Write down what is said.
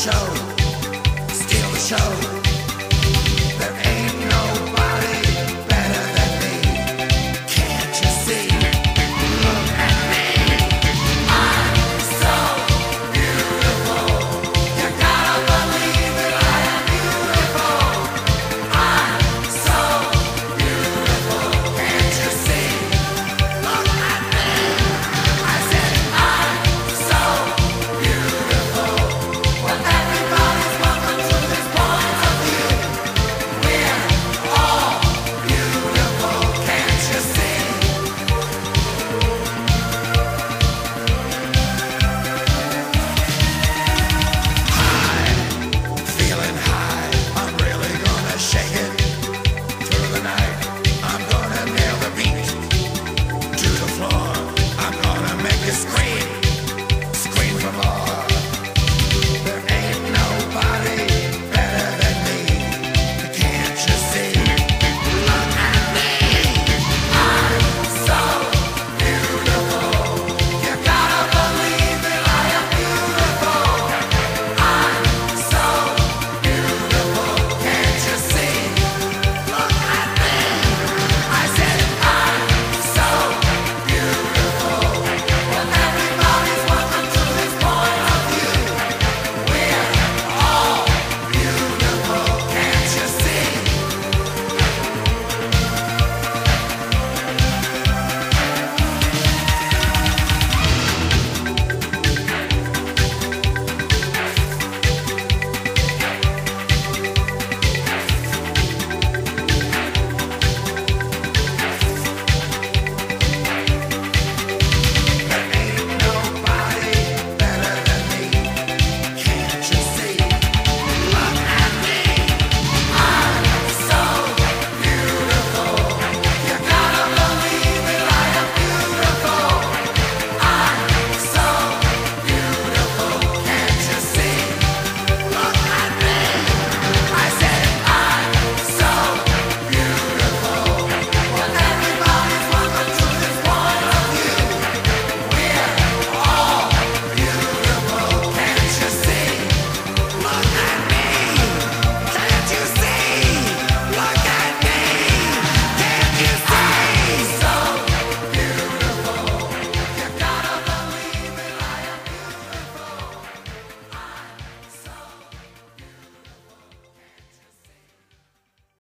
show.